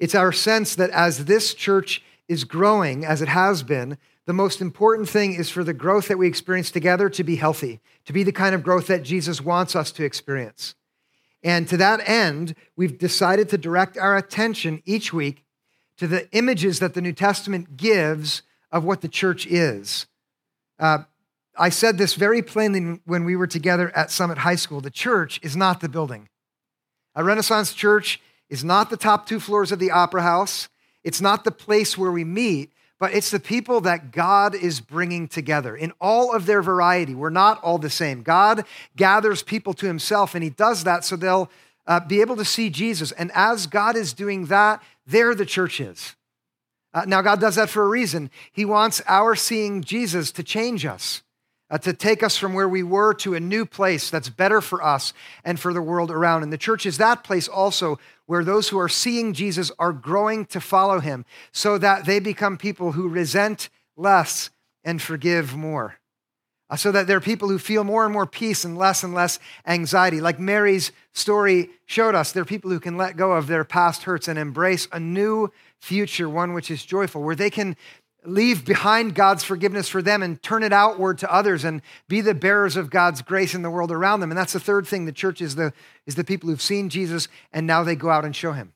It's our sense that as this church is growing, as it has been, the most important thing is for the growth that we experience together to be healthy, to be the kind of growth that Jesus wants us to experience. And to that end, we've decided to direct our attention each week to the images that the New Testament gives of what the church is. Uh, I said this very plainly when we were together at Summit High School. The church is not the building. A Renaissance church is not the top two floors of the opera house. It's not the place where we meet, but it's the people that God is bringing together in all of their variety. We're not all the same. God gathers people to himself, and he does that so they'll uh, be able to see Jesus. And as God is doing that, there the church is. Uh, now, God does that for a reason. He wants our seeing Jesus to change us uh, to take us from where we were to a new place that's better for us and for the world around. And the church is that place also where those who are seeing Jesus are growing to follow him so that they become people who resent less and forgive more. Uh, so that there are people who feel more and more peace and less and less anxiety. Like Mary's story showed us, there are people who can let go of their past hurts and embrace a new future, one which is joyful, where they can leave behind God's forgiveness for them and turn it outward to others and be the bearers of God's grace in the world around them. And that's the third thing. The church is the, is the people who've seen Jesus and now they go out and show him.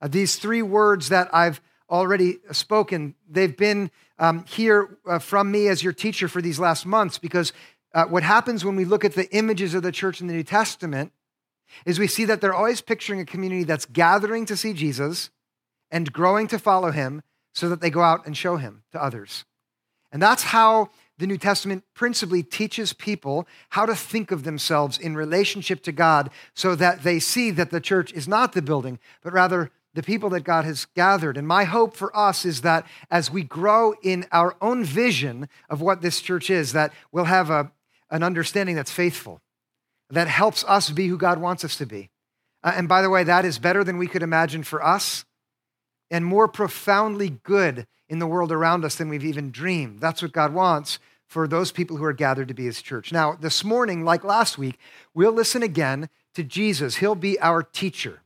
Uh, these three words that I've already spoken, they've been um, here uh, from me as your teacher for these last months because uh, what happens when we look at the images of the church in the New Testament is we see that they're always picturing a community that's gathering to see Jesus and growing to follow him so that they go out and show him to others. And that's how the New Testament principally teaches people how to think of themselves in relationship to God so that they see that the church is not the building, but rather the people that God has gathered. And my hope for us is that as we grow in our own vision of what this church is, that we'll have a, an understanding that's faithful, that helps us be who God wants us to be. Uh, and by the way, that is better than we could imagine for us and more profoundly good in the world around us than we've even dreamed. That's what God wants for those people who are gathered to be his church. Now, this morning, like last week, we'll listen again to Jesus. He'll be our teacher.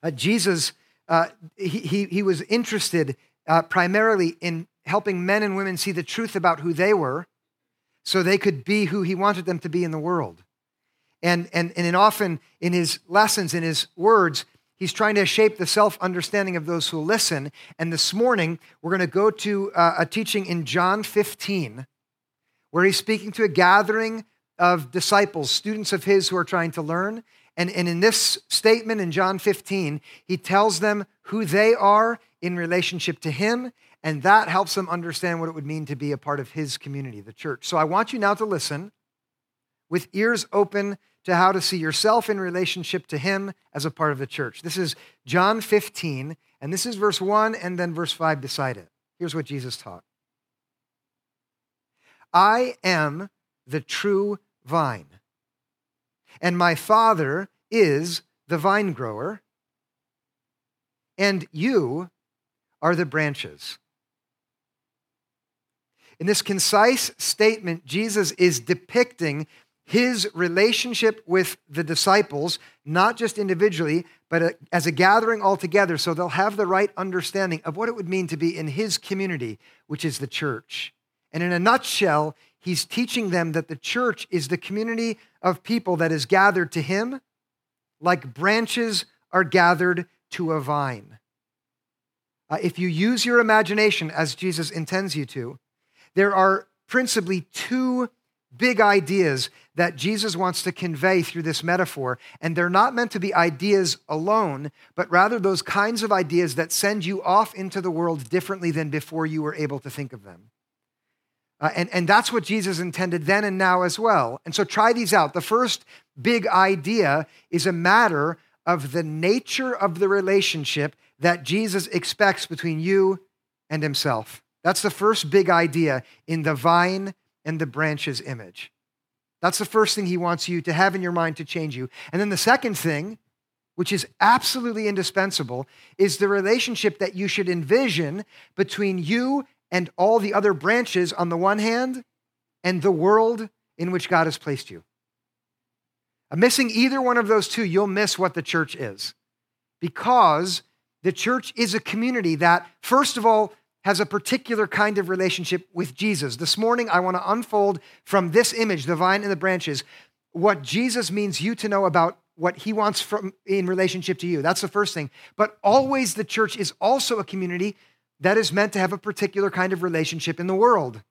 Uh, Jesus, uh, he, he, he, was interested uh, primarily in helping men and women see the truth about who they were so they could be who he wanted them to be in the world. And, and, and often in his lessons, in his words, He's trying to shape the self understanding of those who listen. And this morning, we're going to go to uh, a teaching in John 15, where he's speaking to a gathering of disciples, students of his who are trying to learn. And, and in this statement in John 15, he tells them who they are in relationship to him. And that helps them understand what it would mean to be a part of his community, the church. So I want you now to listen with ears open to how to see yourself in relationship to Him as a part of the church. This is John 15, and this is verse 1 and then verse 5 beside it. Here's what Jesus taught I am the true vine, and my Father is the vine grower, and you are the branches. In this concise statement, Jesus is depicting his relationship with the disciples, not just individually, but as a gathering altogether, so they'll have the right understanding of what it would mean to be in his community, which is the church. And in a nutshell, he's teaching them that the church is the community of people that is gathered to him like branches are gathered to a vine. Uh, if you use your imagination as Jesus intends you to, there are principally two big ideas that Jesus wants to convey through this metaphor. And they're not meant to be ideas alone, but rather those kinds of ideas that send you off into the world differently than before you were able to think of them. Uh, and, and that's what Jesus intended then and now as well. And so try these out. The first big idea is a matter of the nature of the relationship that Jesus expects between you and himself. That's the first big idea in the vine and the branches image. That's the first thing he wants you to have in your mind to change you. And then the second thing, which is absolutely indispensable, is the relationship that you should envision between you and all the other branches on the one hand and the world in which God has placed you. missing either one of those two, you'll miss what the church is. Because the church is a community that, first of all, has a particular kind of relationship with Jesus. This morning, I want to unfold from this image, the vine and the branches, what Jesus means you to know about what he wants from in relationship to you. That's the first thing. But always the church is also a community that is meant to have a particular kind of relationship in the world.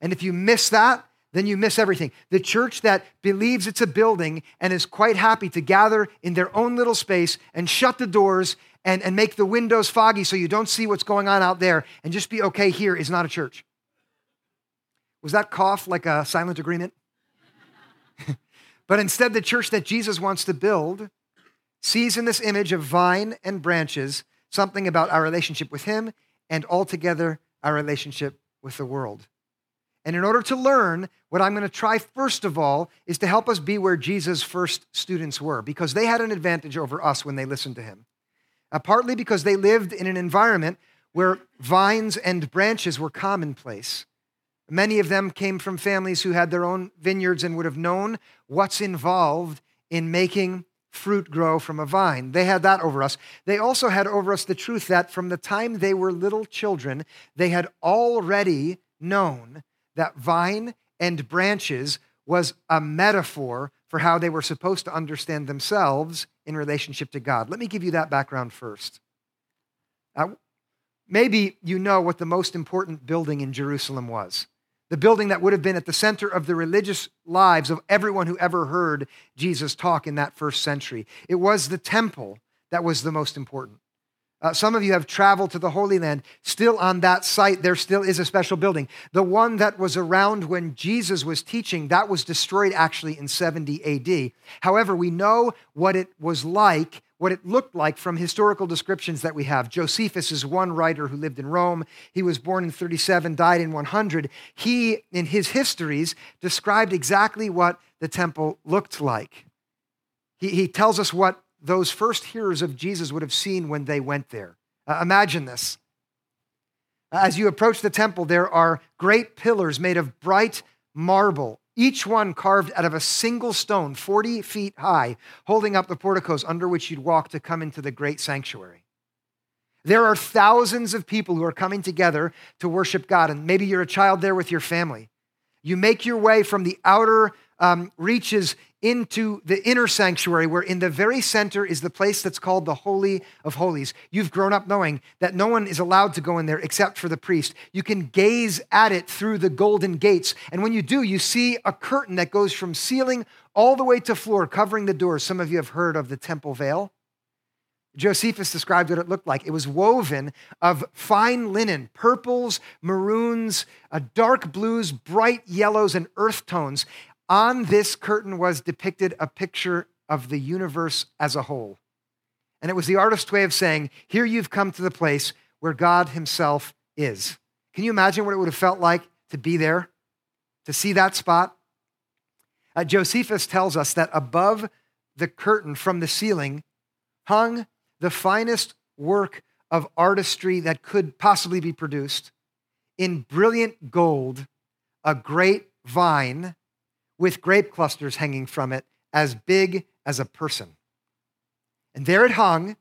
And if you miss that, then you miss everything. The church that believes it's a building and is quite happy to gather in their own little space and shut the doors and, and make the windows foggy so you don't see what's going on out there and just be okay here is not a church. Was that cough like a silent agreement? but instead, the church that Jesus wants to build sees in this image of vine and branches something about our relationship with Him and altogether our relationship with the world. And in order to learn, what I'm going to try first of all is to help us be where Jesus' first students were, because they had an advantage over us when they listened to him. Uh, partly because they lived in an environment where vines and branches were commonplace. Many of them came from families who had their own vineyards and would have known what's involved in making fruit grow from a vine. They had that over us. They also had over us the truth that from the time they were little children, they had already known that vine and branches was a metaphor for how they were supposed to understand themselves in relationship to God. Let me give you that background first. Maybe you know what the most important building in Jerusalem was. The building that would have been at the center of the religious lives of everyone who ever heard Jesus talk in that first century. It was the temple that was the most important. Uh, some of you have traveled to the Holy Land. Still on that site, there still is a special building. The one that was around when Jesus was teaching, that was destroyed actually in 70 AD. However, we know what it was like, what it looked like from historical descriptions that we have. Josephus is one writer who lived in Rome. He was born in 37, died in 100. He, in his histories, described exactly what the temple looked like. He, he tells us what those first hearers of Jesus would have seen when they went there. Uh, imagine this. As you approach the temple, there are great pillars made of bright marble, each one carved out of a single stone, 40 feet high, holding up the porticos under which you'd walk to come into the great sanctuary. There are thousands of people who are coming together to worship God, and maybe you're a child there with your family. You make your way from the outer um, reaches into the inner sanctuary, where in the very center is the place that's called the Holy of Holies. You've grown up knowing that no one is allowed to go in there except for the priest. You can gaze at it through the golden gates. And when you do, you see a curtain that goes from ceiling all the way to floor, covering the doors. Some of you have heard of the temple veil. Josephus described what it looked like. It was woven of fine linen, purples, maroons, uh, dark blues, bright yellows, and earth tones. On this curtain was depicted a picture of the universe as a whole. And it was the artist's way of saying, Here you've come to the place where God Himself is. Can you imagine what it would have felt like to be there, to see that spot? Uh, Josephus tells us that above the curtain from the ceiling hung the finest work of artistry that could possibly be produced in brilliant gold, a great vine with grape clusters hanging from it as big as a person. And there it hung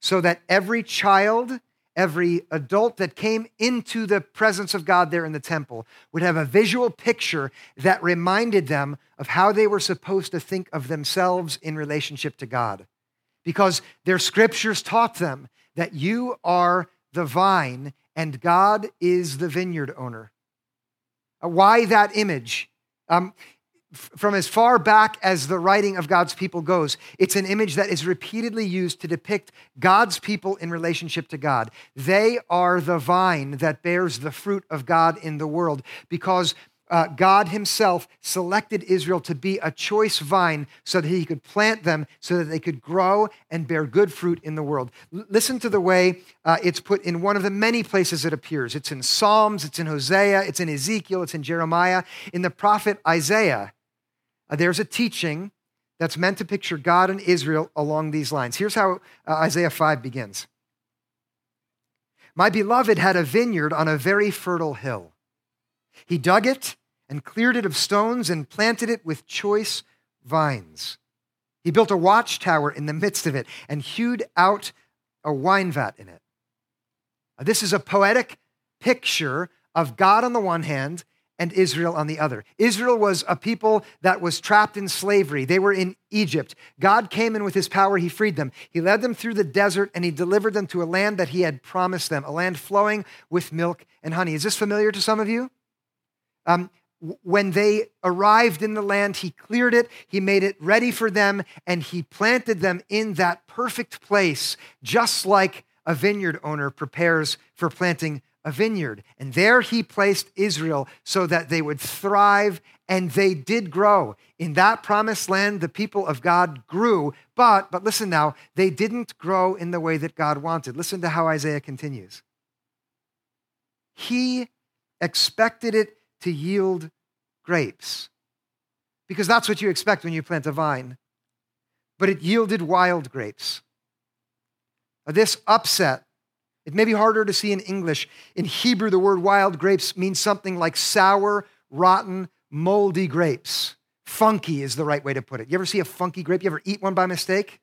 so that every child, every adult that came into the presence of God there in the temple would have a visual picture that reminded them of how they were supposed to think of themselves in relationship to God. Because their scriptures taught them that you are the vine and God is the vineyard owner. Why that image? Um, from as far back as the writing of God's people goes, it's an image that is repeatedly used to depict God's people in relationship to God. They are the vine that bears the fruit of God in the world because uh, God Himself selected Israel to be a choice vine so that He could plant them so that they could grow and bear good fruit in the world. L- listen to the way uh, it's put in one of the many places it appears. It's in Psalms, it's in Hosea, it's in Ezekiel, it's in Jeremiah, in the prophet Isaiah. Uh, there's a teaching that's meant to picture God and Israel along these lines. Here's how uh, Isaiah 5 begins My beloved had a vineyard on a very fertile hill. He dug it and cleared it of stones and planted it with choice vines. He built a watchtower in the midst of it and hewed out a wine vat in it. This is a poetic picture of God on the one hand and Israel on the other. Israel was a people that was trapped in slavery. They were in Egypt. God came in with his power, he freed them. He led them through the desert and he delivered them to a land that he had promised them, a land flowing with milk and honey. Is this familiar to some of you? Um, when they arrived in the land, he cleared it, he made it ready for them, and he planted them in that perfect place, just like a vineyard owner prepares for planting a vineyard. And there he placed Israel so that they would thrive and they did grow. In that promised land, the people of God grew, but, but listen now, they didn't grow in the way that God wanted. Listen to how Isaiah continues. He expected it to yield grapes because that's what you expect when you plant a vine, but it yielded wild grapes. This upset it may be harder to see in English. In Hebrew, the word wild grapes means something like sour, rotten, moldy grapes. Funky is the right way to put it. You ever see a funky grape? You ever eat one by mistake?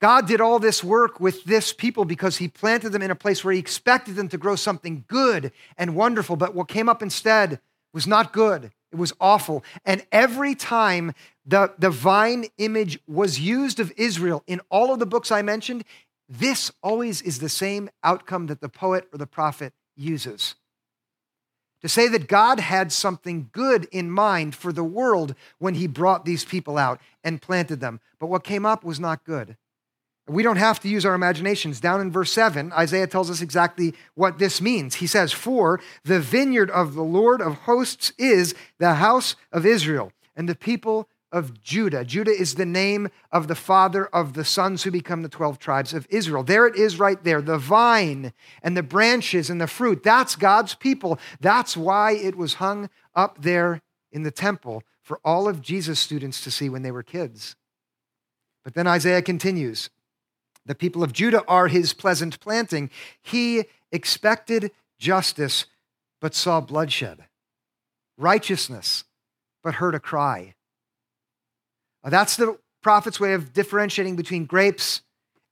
God did all this work with this people because he planted them in a place where he expected them to grow something good and wonderful. But what came up instead was not good, it was awful. And every time the, the vine image was used of Israel in all of the books I mentioned, this always is the same outcome that the poet or the prophet uses. To say that God had something good in mind for the world when he brought these people out and planted them. But what came up was not good. We don't have to use our imaginations. Down in verse 7, Isaiah tells us exactly what this means. He says, For the vineyard of the Lord of hosts is the house of Israel, and the people of Judah. Judah is the name of the father of the sons who become the 12 tribes of Israel. There it is right there the vine and the branches and the fruit. That's God's people. That's why it was hung up there in the temple for all of Jesus' students to see when they were kids. But then Isaiah continues the people of Judah are his pleasant planting. He expected justice, but saw bloodshed, righteousness, but heard a cry. That's the prophet's way of differentiating between grapes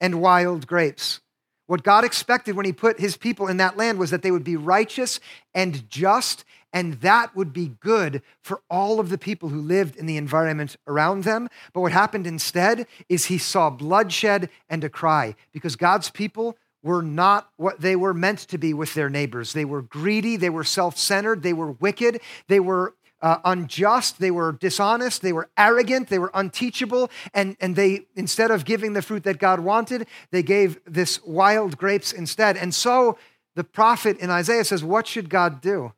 and wild grapes. What God expected when he put his people in that land was that they would be righteous and just, and that would be good for all of the people who lived in the environment around them. But what happened instead is he saw bloodshed and a cry because God's people were not what they were meant to be with their neighbors. They were greedy, they were self centered, they were wicked, they were uh, unjust, they were dishonest, they were arrogant, they were unteachable, and, and they, instead of giving the fruit that God wanted, they gave this wild grapes instead. And so the prophet in Isaiah says, What should God do?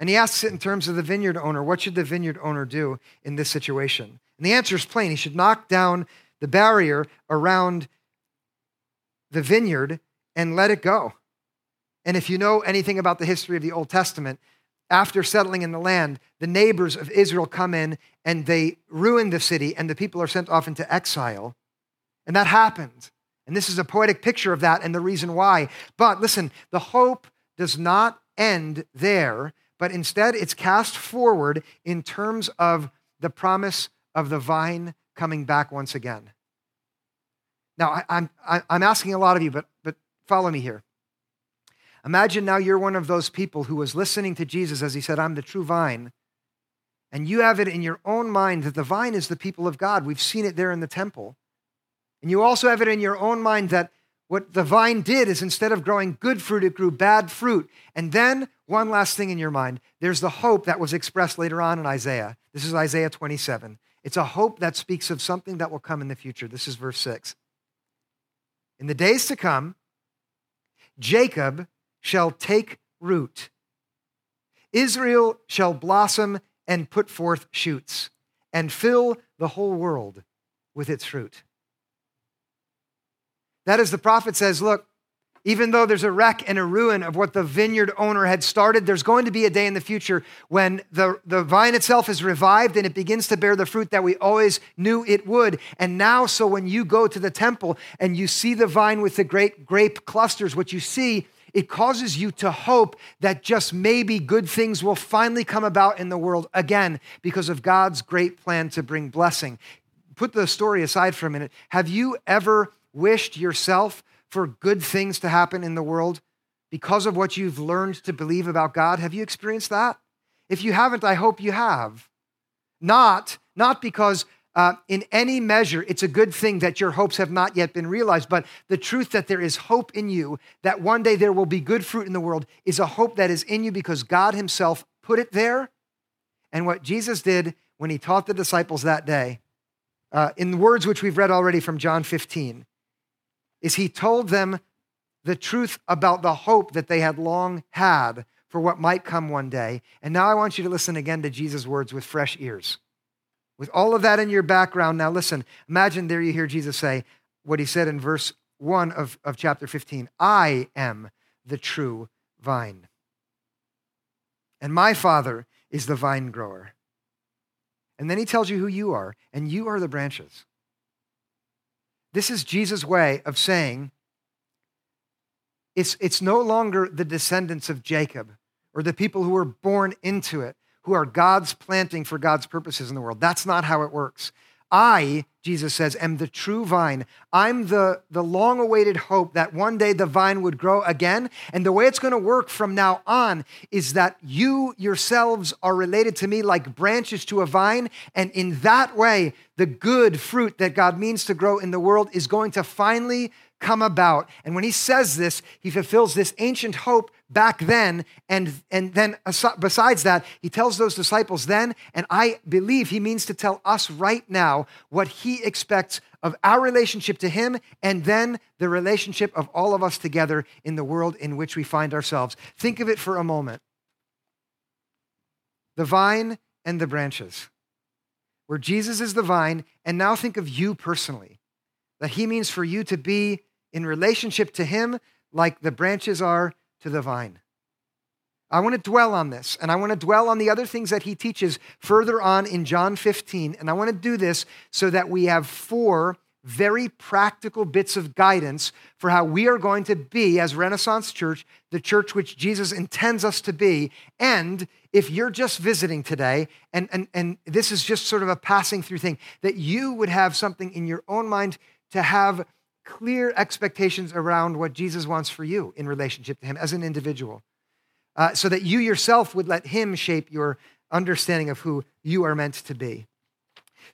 And he asks it in terms of the vineyard owner. What should the vineyard owner do in this situation? And the answer is plain. He should knock down the barrier around the vineyard and let it go. And if you know anything about the history of the Old Testament, after settling in the land, the neighbors of Israel come in and they ruin the city, and the people are sent off into exile. And that happened. And this is a poetic picture of that and the reason why. But listen, the hope does not end there, but instead it's cast forward in terms of the promise of the vine coming back once again. Now, I, am I'm, I'm asking a lot of you, but, but follow me here. Imagine now you're one of those people who was listening to Jesus as he said, I'm the true vine. And you have it in your own mind that the vine is the people of God. We've seen it there in the temple. And you also have it in your own mind that what the vine did is instead of growing good fruit, it grew bad fruit. And then, one last thing in your mind there's the hope that was expressed later on in Isaiah. This is Isaiah 27. It's a hope that speaks of something that will come in the future. This is verse 6. In the days to come, Jacob shall take root. Israel shall blossom and put forth shoots and fill the whole world with its fruit. That is, the prophet says, look, even though there's a wreck and a ruin of what the vineyard owner had started, there's going to be a day in the future when the, the vine itself is revived and it begins to bear the fruit that we always knew it would. And now, so when you go to the temple and you see the vine with the great grape clusters, what you see it causes you to hope that just maybe good things will finally come about in the world again because of God's great plan to bring blessing. Put the story aside for a minute. Have you ever wished yourself for good things to happen in the world because of what you've learned to believe about God? Have you experienced that? If you haven't, I hope you have. Not, not because uh, in any measure it's a good thing that your hopes have not yet been realized, but the truth that there is hope in you, that one day there will be good fruit in the world, is a hope that is in you because God Himself put it there. And what Jesus did when He taught the disciples that day, uh, in words which we've read already from John 15, is He told them the truth about the hope that they had long had for what might come one day. And now I want you to listen again to Jesus' words with fresh ears. With all of that in your background, now listen, imagine there you hear Jesus say what he said in verse 1 of, of chapter 15 I am the true vine, and my Father is the vine grower. And then he tells you who you are, and you are the branches. This is Jesus' way of saying it's, it's no longer the descendants of Jacob or the people who were born into it who are God's planting for God's purposes in the world. That's not how it works. I, Jesus says, am the true vine. I'm the, the long awaited hope that one day the vine would grow again. And the way it's going to work from now on is that you yourselves are related to me like branches to a vine. And in that way, the good fruit that God means to grow in the world is going to finally come about. And when he says this, he fulfills this ancient hope back then. And, and then, besides that, he tells those disciples then, and I believe he means to tell us right now what he expects of our relationship to him and then the relationship of all of us together in the world in which we find ourselves. Think of it for a moment the vine and the branches, where Jesus is the vine, and now think of you personally. That he means for you to be in relationship to him like the branches are to the vine. I want to dwell on this, and I want to dwell on the other things that he teaches further on in John 15. And I want to do this so that we have four very practical bits of guidance for how we are going to be, as Renaissance Church, the church which Jesus intends us to be. And if you're just visiting today, and, and, and this is just sort of a passing through thing, that you would have something in your own mind to have clear expectations around what Jesus wants for you in relationship to Him as an individual, uh, so that you yourself would let Him shape your understanding of who you are meant to be.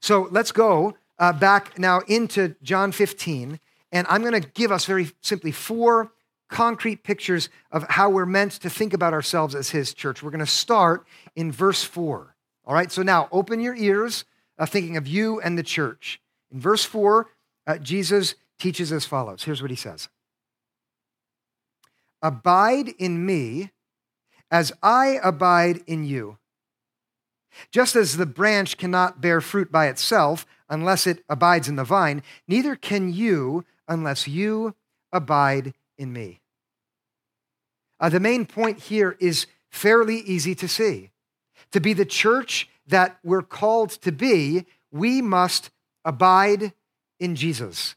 So let's go uh, back now into John 15, and I'm going to give us very simply four concrete pictures of how we're meant to think about ourselves as His church. We're going to start in verse 4. All right, so now open your ears, uh, thinking of you and the church. In verse 4, uh, Jesus teaches as follows. Here's what he says Abide in me as I abide in you. Just as the branch cannot bear fruit by itself unless it abides in the vine, neither can you unless you abide in me. Uh, the main point here is fairly easy to see. To be the church that we're called to be, we must abide in Jesus.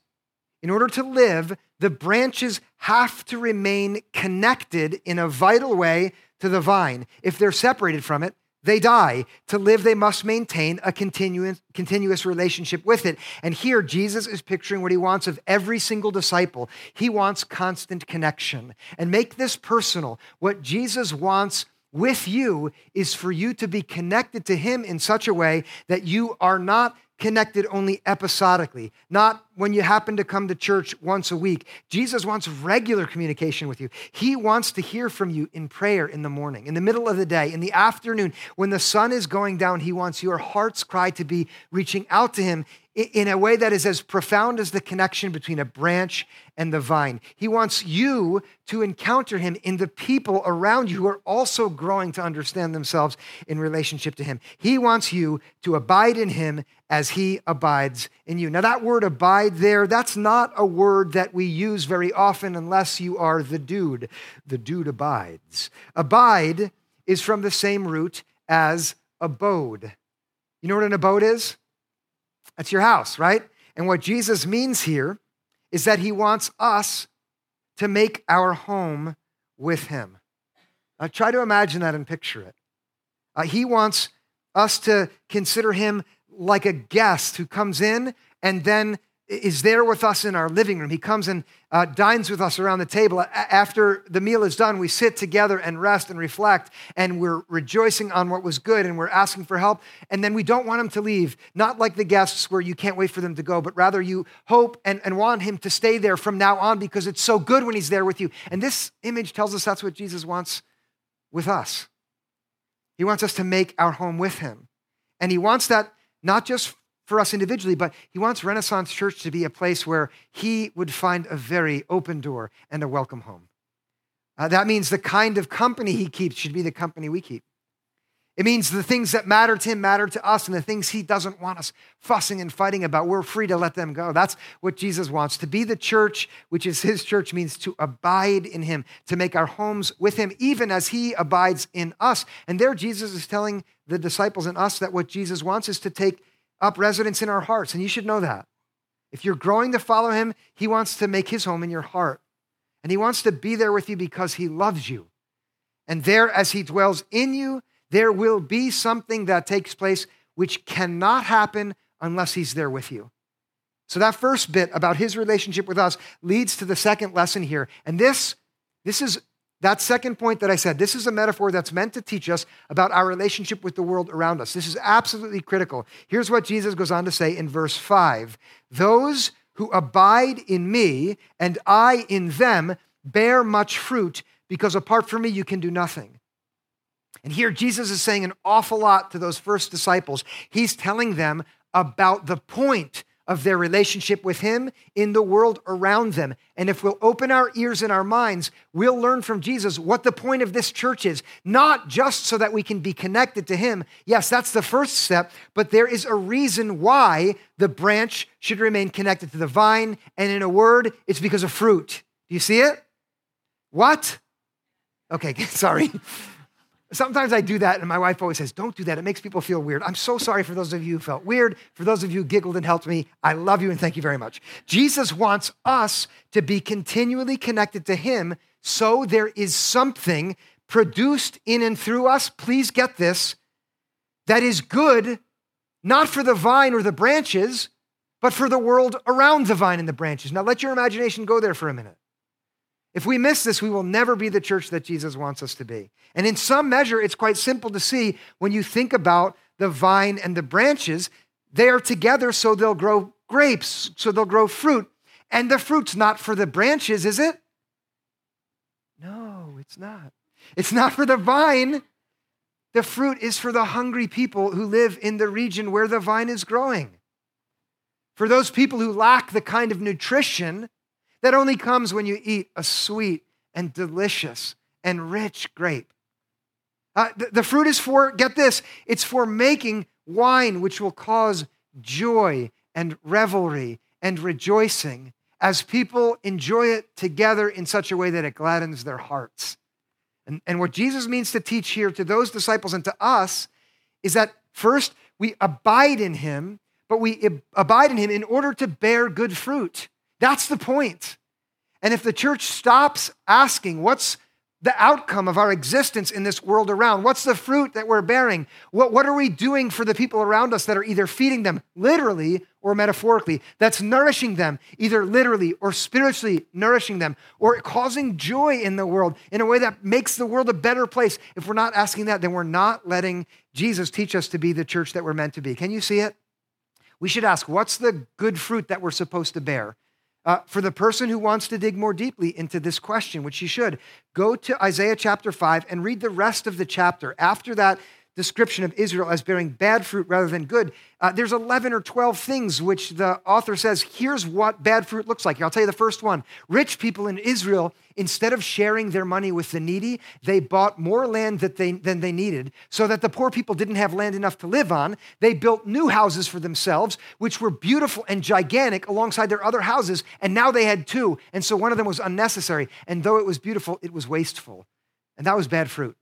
In order to live, the branches have to remain connected in a vital way to the vine. If they're separated from it, they die. To live, they must maintain a continuous, continuous relationship with it. And here, Jesus is picturing what he wants of every single disciple. He wants constant connection. And make this personal. What Jesus wants with you is for you to be connected to him in such a way that you are not connected only episodically, not when you happen to come to church once a week. Jesus wants regular communication with you. He wants to hear from you in prayer in the morning, in the middle of the day, in the afternoon. When the sun is going down, He wants your heart's cry to be reaching out to Him in a way that is as profound as the connection between a branch and the vine. He wants you to encounter him in the people around you who are also growing to understand themselves in relationship to him. He wants you to abide in him as he abides in you. Now, that word abide there, that's not a word that we use very often unless you are the dude. The dude abides. Abide is from the same root as abode. You know what an abode is? That's your house, right? And what Jesus means here is that he wants us to make our home with him. Try to imagine that and picture it. Uh, he wants us to consider him like a guest who comes in and then is there with us in our living room. He comes and uh, dines with us around the table. After the meal is done, we sit together and rest and reflect, and we're rejoicing on what was good and we're asking for help. And then we don't want him to leave, not like the guests where you can't wait for them to go, but rather you hope and, and want him to stay there from now on because it's so good when he's there with you. And this image tells us that's what Jesus wants with us. He wants us to make our home with him. And he wants that not just for us individually, but he wants Renaissance Church to be a place where he would find a very open door and a welcome home. Uh, that means the kind of company he keeps should be the company we keep. It means the things that matter to him matter to us, and the things he doesn't want us fussing and fighting about, we're free to let them go. That's what Jesus wants. To be the church, which is his church, means to abide in him, to make our homes with him, even as he abides in us. And there, Jesus is telling the disciples and us that what Jesus wants is to take up residence in our hearts. And you should know that. If you're growing to follow him, he wants to make his home in your heart. And he wants to be there with you because he loves you. And there, as he dwells in you, there will be something that takes place which cannot happen unless he's there with you. So that first bit about his relationship with us leads to the second lesson here. And this, this is that second point that I said, this is a metaphor that's meant to teach us about our relationship with the world around us. This is absolutely critical. Here's what Jesus goes on to say in verse 5 Those who abide in me and I in them bear much fruit, because apart from me, you can do nothing. And here, Jesus is saying an awful lot to those first disciples. He's telling them about the point of their relationship with Him in the world around them. And if we'll open our ears and our minds, we'll learn from Jesus what the point of this church is, not just so that we can be connected to Him. Yes, that's the first step, but there is a reason why the branch should remain connected to the vine. And in a word, it's because of fruit. Do you see it? What? Okay, sorry. Sometimes I do that, and my wife always says, Don't do that. It makes people feel weird. I'm so sorry for those of you who felt weird. For those of you who giggled and helped me, I love you and thank you very much. Jesus wants us to be continually connected to Him so there is something produced in and through us. Please get this that is good, not for the vine or the branches, but for the world around the vine and the branches. Now let your imagination go there for a minute. If we miss this, we will never be the church that Jesus wants us to be. And in some measure, it's quite simple to see when you think about the vine and the branches, they are together so they'll grow grapes, so they'll grow fruit. And the fruit's not for the branches, is it? No, it's not. It's not for the vine. The fruit is for the hungry people who live in the region where the vine is growing. For those people who lack the kind of nutrition that only comes when you eat a sweet and delicious and rich grape. Uh, the, the fruit is for, get this, it's for making wine which will cause joy and revelry and rejoicing as people enjoy it together in such a way that it gladdens their hearts. And, and what Jesus means to teach here to those disciples and to us is that first we abide in him, but we abide in him in order to bear good fruit. That's the point. And if the church stops asking, what's the outcome of our existence in this world around? What's the fruit that we're bearing? What, what are we doing for the people around us that are either feeding them literally or metaphorically? That's nourishing them, either literally or spiritually nourishing them, or causing joy in the world in a way that makes the world a better place. If we're not asking that, then we're not letting Jesus teach us to be the church that we're meant to be. Can you see it? We should ask, what's the good fruit that we're supposed to bear? Uh, for the person who wants to dig more deeply into this question, which you should, go to Isaiah chapter 5 and read the rest of the chapter. After that, description of Israel as bearing bad fruit rather than good, uh, there's 11 or 12 things which the author says, here's what bad fruit looks like. I'll tell you the first one. Rich people in Israel, instead of sharing their money with the needy, they bought more land that they, than they needed so that the poor people didn't have land enough to live on. They built new houses for themselves, which were beautiful and gigantic alongside their other houses, and now they had two. And so one of them was unnecessary. And though it was beautiful, it was wasteful. And that was bad fruit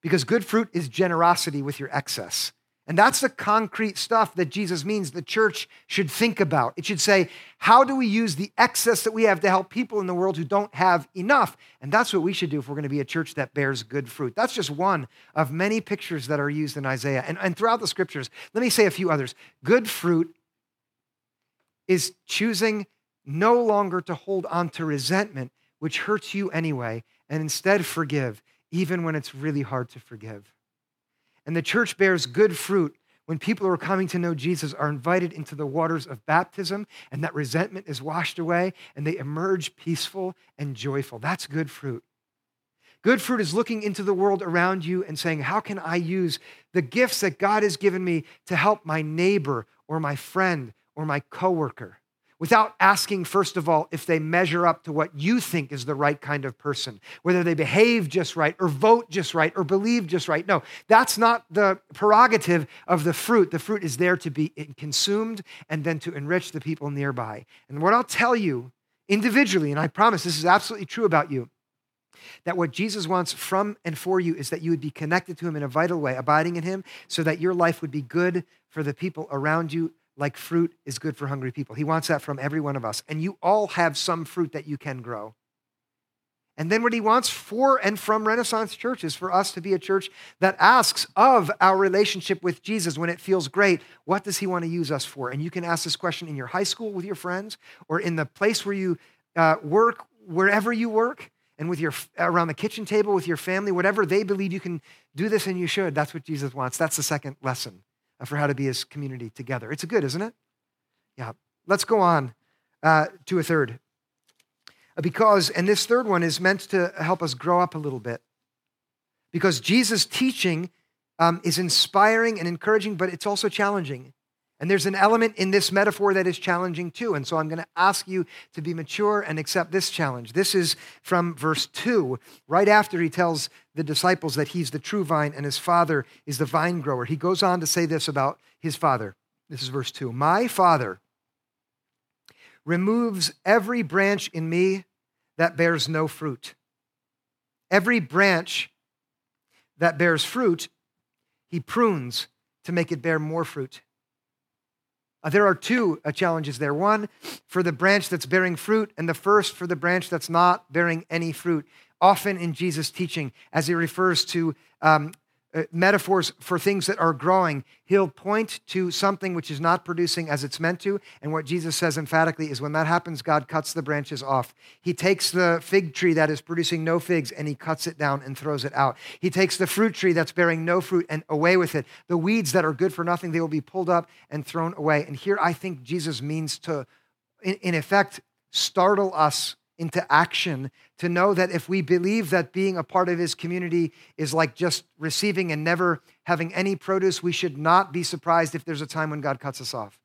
because good fruit is generosity with your excess. And that's the concrete stuff that Jesus means the church should think about. It should say, how do we use the excess that we have to help people in the world who don't have enough? And that's what we should do if we're going to be a church that bears good fruit. That's just one of many pictures that are used in Isaiah and, and throughout the scriptures. Let me say a few others. Good fruit is choosing no longer to hold on to resentment, which hurts you anyway, and instead forgive, even when it's really hard to forgive. And the church bears good fruit when people who are coming to know Jesus are invited into the waters of baptism and that resentment is washed away and they emerge peaceful and joyful. That's good fruit. Good fruit is looking into the world around you and saying, How can I use the gifts that God has given me to help my neighbor or my friend or my coworker? Without asking, first of all, if they measure up to what you think is the right kind of person, whether they behave just right or vote just right or believe just right. No, that's not the prerogative of the fruit. The fruit is there to be consumed and then to enrich the people nearby. And what I'll tell you individually, and I promise this is absolutely true about you. That what Jesus wants from and for you is that you would be connected to Him in a vital way, abiding in Him, so that your life would be good for the people around you like fruit is good for hungry people. He wants that from every one of us. And you all have some fruit that you can grow. And then what he wants for and from Renaissance Church is for us to be a church that asks of our relationship with Jesus when it feels great, what does he want to use us for? And you can ask this question in your high school with your friends or in the place where you uh, work, wherever you work, and with your around the kitchen table with your family, whatever they believe you can do this and you should. That's what Jesus wants. That's the second lesson for how to be his community together. It's good, isn't it? Yeah. Let's go on uh, to a third. Uh, because, and this third one is meant to help us grow up a little bit. Because Jesus' teaching um, is inspiring and encouraging, but it's also challenging. And there's an element in this metaphor that is challenging too. And so I'm going to ask you to be mature and accept this challenge. This is from verse 2, right after he tells the disciples that he's the true vine and his father is the vine grower. He goes on to say this about his father. This is verse 2 My father removes every branch in me that bears no fruit. Every branch that bears fruit, he prunes to make it bear more fruit. Uh, there are two uh, challenges there one for the branch that's bearing fruit, and the first for the branch that's not bearing any fruit. Often in Jesus' teaching, as he refers to um, uh, metaphors for things that are growing. He'll point to something which is not producing as it's meant to. And what Jesus says emphatically is when that happens, God cuts the branches off. He takes the fig tree that is producing no figs and he cuts it down and throws it out. He takes the fruit tree that's bearing no fruit and away with it. The weeds that are good for nothing, they will be pulled up and thrown away. And here I think Jesus means to, in, in effect, startle us into action to know that if we believe that being a part of his community is like just receiving and never having any produce, we should not be surprised if there's a time when God cuts us off.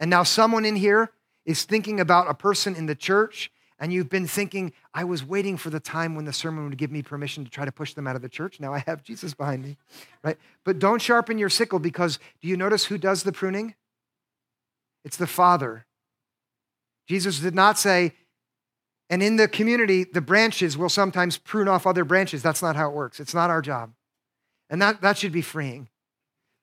And now, someone in here is thinking about a person in the church, and you've been thinking, I was waiting for the time when the sermon would give me permission to try to push them out of the church. Now I have Jesus behind me, right? But don't sharpen your sickle because do you notice who does the pruning? It's the Father. Jesus did not say, and in the community, the branches will sometimes prune off other branches. That's not how it works. It's not our job. And that, that should be freeing.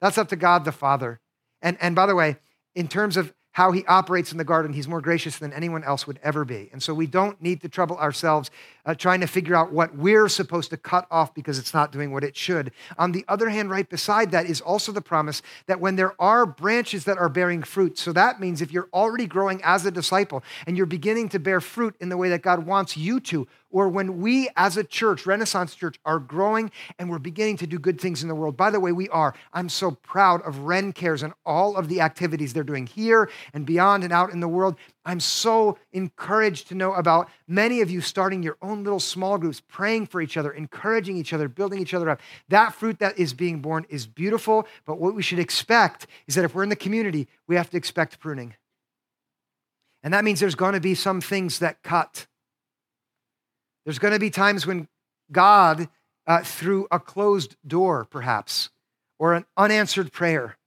That's up to God the Father. And, and by the way, in terms of how he operates in the garden, he's more gracious than anyone else would ever be. And so we don't need to trouble ourselves uh, trying to figure out what we're supposed to cut off because it's not doing what it should. On the other hand, right beside that is also the promise that when there are branches that are bearing fruit, so that means if you're already growing as a disciple and you're beginning to bear fruit in the way that God wants you to, or when we as a church, Renaissance Church, are growing and we're beginning to do good things in the world. By the way, we are. I'm so proud of Ren Cares and all of the activities they're doing here and beyond and out in the world. I'm so encouraged to know about many of you starting your own little small groups, praying for each other, encouraging each other, building each other up. That fruit that is being born is beautiful, but what we should expect is that if we're in the community, we have to expect pruning. And that means there's going to be some things that cut. There's going to be times when God, uh, through a closed door, perhaps, or an unanswered prayer,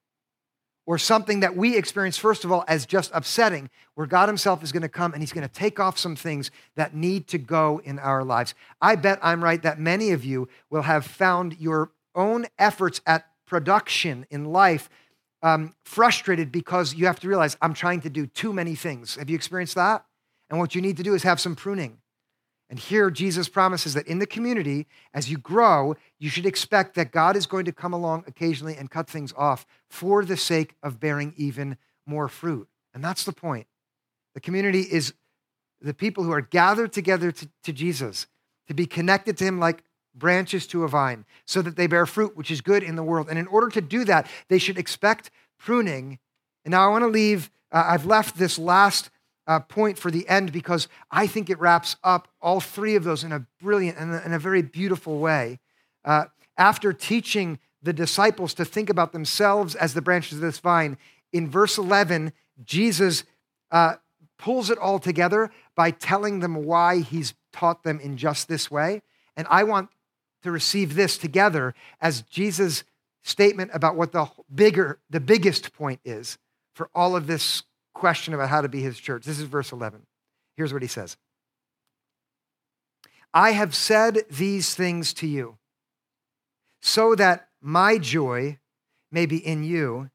or something that we experience, first of all, as just upsetting, where God Himself is going to come and He's going to take off some things that need to go in our lives. I bet I'm right that many of you will have found your own efforts at production in life um, frustrated because you have to realize, I'm trying to do too many things. Have you experienced that? And what you need to do is have some pruning. And here, Jesus promises that in the community, as you grow, you should expect that God is going to come along occasionally and cut things off for the sake of bearing even more fruit. And that's the point. The community is the people who are gathered together to, to Jesus, to be connected to him like branches to a vine, so that they bear fruit, which is good in the world. And in order to do that, they should expect pruning. And now I want to leave, uh, I've left this last uh, point for the end because I think it wraps up all three of those in a brilliant and in a very beautiful way. Uh, after teaching the disciples to think about themselves as the branches of this vine, in verse 11, Jesus uh, pulls it all together by telling them why he's taught them in just this way. And I want to receive this together as Jesus' statement about what the bigger, the biggest point is for all of this question about how to be his church. This is verse 11. Here's what he says I have said these things to you so that my joy may be in you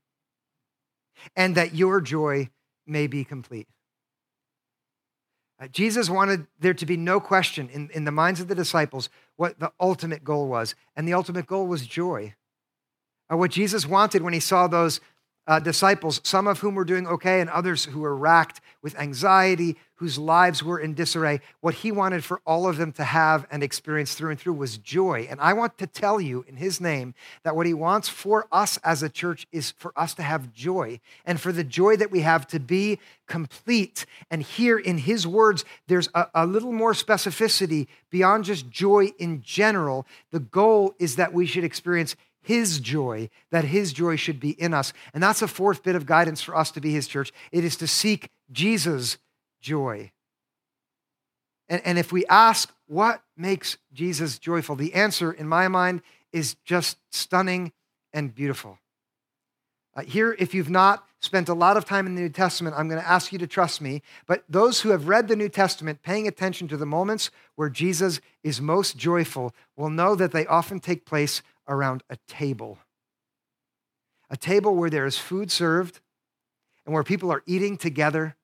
and that your joy may be complete. Uh, Jesus wanted there to be no question in, in the minds of the disciples what the ultimate goal was. And the ultimate goal was joy. Uh, what Jesus wanted when he saw those uh, disciples, some of whom were doing okay, and others who were racked with anxiety, whose lives were in disarray. What he wanted for all of them to have and experience through and through was joy. And I want to tell you in his name that what he wants for us as a church is for us to have joy and for the joy that we have to be complete. And here in his words, there's a, a little more specificity beyond just joy in general. The goal is that we should experience his joy, that his joy should be in us. And that's a fourth bit of guidance for us to be his church. It is to seek Jesus' joy. And, and if we ask what makes Jesus joyful, the answer in my mind is just stunning and beautiful. Uh, here, if you've not spent a lot of time in the New Testament, I'm going to ask you to trust me. But those who have read the New Testament, paying attention to the moments where Jesus is most joyful, will know that they often take place around a table. A table where there is food served and where people are eating together.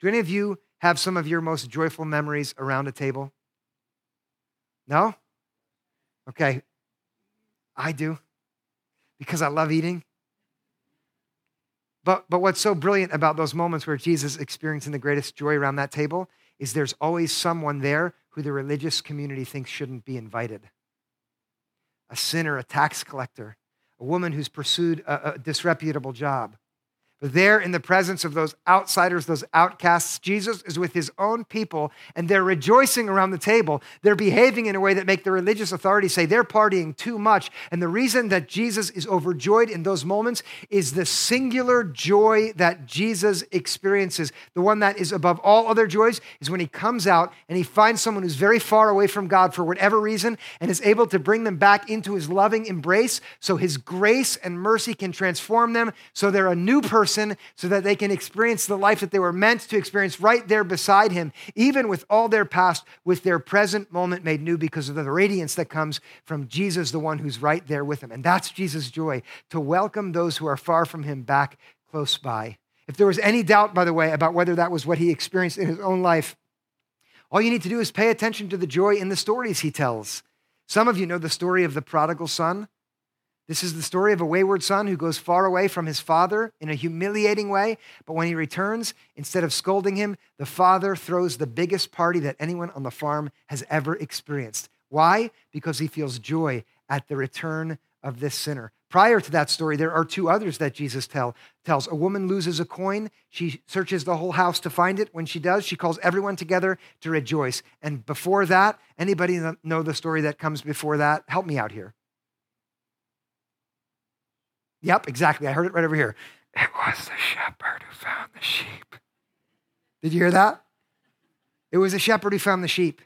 Do any of you have some of your most joyful memories around a table? No? Okay. I do because I love eating. But, but what's so brilliant about those moments where Jesus experiencing the greatest joy around that table is there's always someone there who the religious community thinks shouldn't be invited a sinner, a tax collector, a woman who's pursued a, a disreputable job. But there, in the presence of those outsiders, those outcasts, Jesus is with his own people and they're rejoicing around the table. They're behaving in a way that make the religious authorities say they're partying too much. And the reason that Jesus is overjoyed in those moments is the singular joy that Jesus experiences. The one that is above all other joys is when he comes out and he finds someone who's very far away from God for whatever reason and is able to bring them back into his loving embrace so his grace and mercy can transform them so they're a new person person so that they can experience the life that they were meant to experience right there beside him, even with all their past, with their present moment made new because of the radiance that comes from Jesus, the one who's right there with him. And that's Jesus' joy to welcome those who are far from him back close by. If there was any doubt, by the way, about whether that was what he experienced in his own life, all you need to do is pay attention to the joy in the stories he tells. Some of you know the story of the prodigal son. This is the story of a wayward son who goes far away from his father in a humiliating way. But when he returns, instead of scolding him, the father throws the biggest party that anyone on the farm has ever experienced. Why? Because he feels joy at the return of this sinner. Prior to that story, there are two others that Jesus tell, tells. A woman loses a coin. She searches the whole house to find it. When she does, she calls everyone together to rejoice. And before that, anybody know the story that comes before that? Help me out here. Yep, exactly. I heard it right over here. It was the shepherd who found the sheep. Did you hear that? It was the shepherd who found the sheep.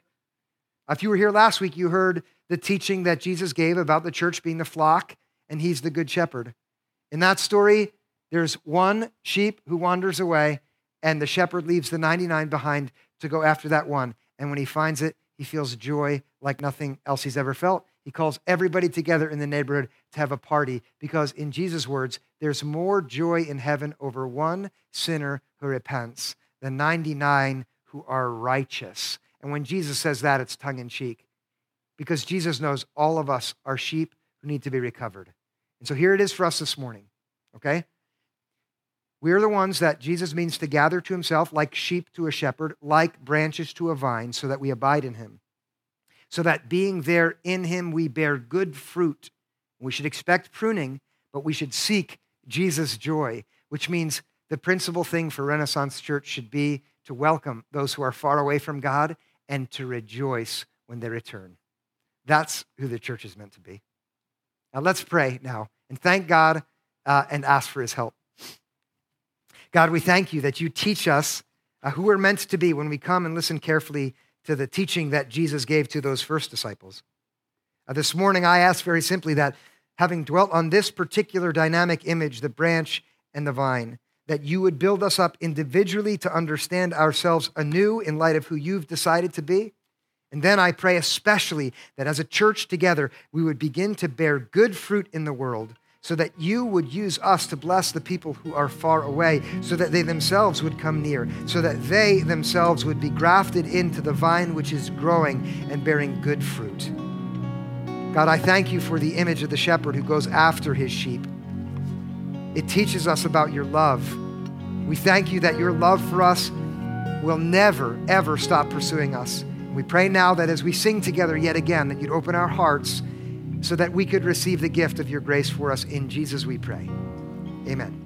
If you were here last week, you heard the teaching that Jesus gave about the church being the flock, and he's the good shepherd. In that story, there's one sheep who wanders away, and the shepherd leaves the 99 behind to go after that one. And when he finds it, he feels joy like nothing else he's ever felt. He calls everybody together in the neighborhood to have a party because, in Jesus' words, there's more joy in heaven over one sinner who repents than 99 who are righteous. And when Jesus says that, it's tongue in cheek because Jesus knows all of us are sheep who need to be recovered. And so here it is for us this morning, okay? We're the ones that Jesus means to gather to himself like sheep to a shepherd, like branches to a vine, so that we abide in him. So that being there in him, we bear good fruit. We should expect pruning, but we should seek Jesus' joy, which means the principal thing for Renaissance Church should be to welcome those who are far away from God and to rejoice when they return. That's who the church is meant to be. Now let's pray now and thank God uh, and ask for his help. God, we thank you that you teach us uh, who we're meant to be when we come and listen carefully to the teaching that Jesus gave to those first disciples. Uh, this morning, I ask very simply that having dwelt on this particular dynamic image, the branch and the vine, that you would build us up individually to understand ourselves anew in light of who you've decided to be. And then I pray especially that as a church together, we would begin to bear good fruit in the world so that you would use us to bless the people who are far away, so that they themselves would come near, so that they themselves would be grafted into the vine which is growing and bearing good fruit. God, I thank you for the image of the shepherd who goes after his sheep. It teaches us about your love. We thank you that your love for us will never, ever stop pursuing us. We pray now that as we sing together yet again, that you'd open our hearts so that we could receive the gift of your grace for us. In Jesus we pray. Amen.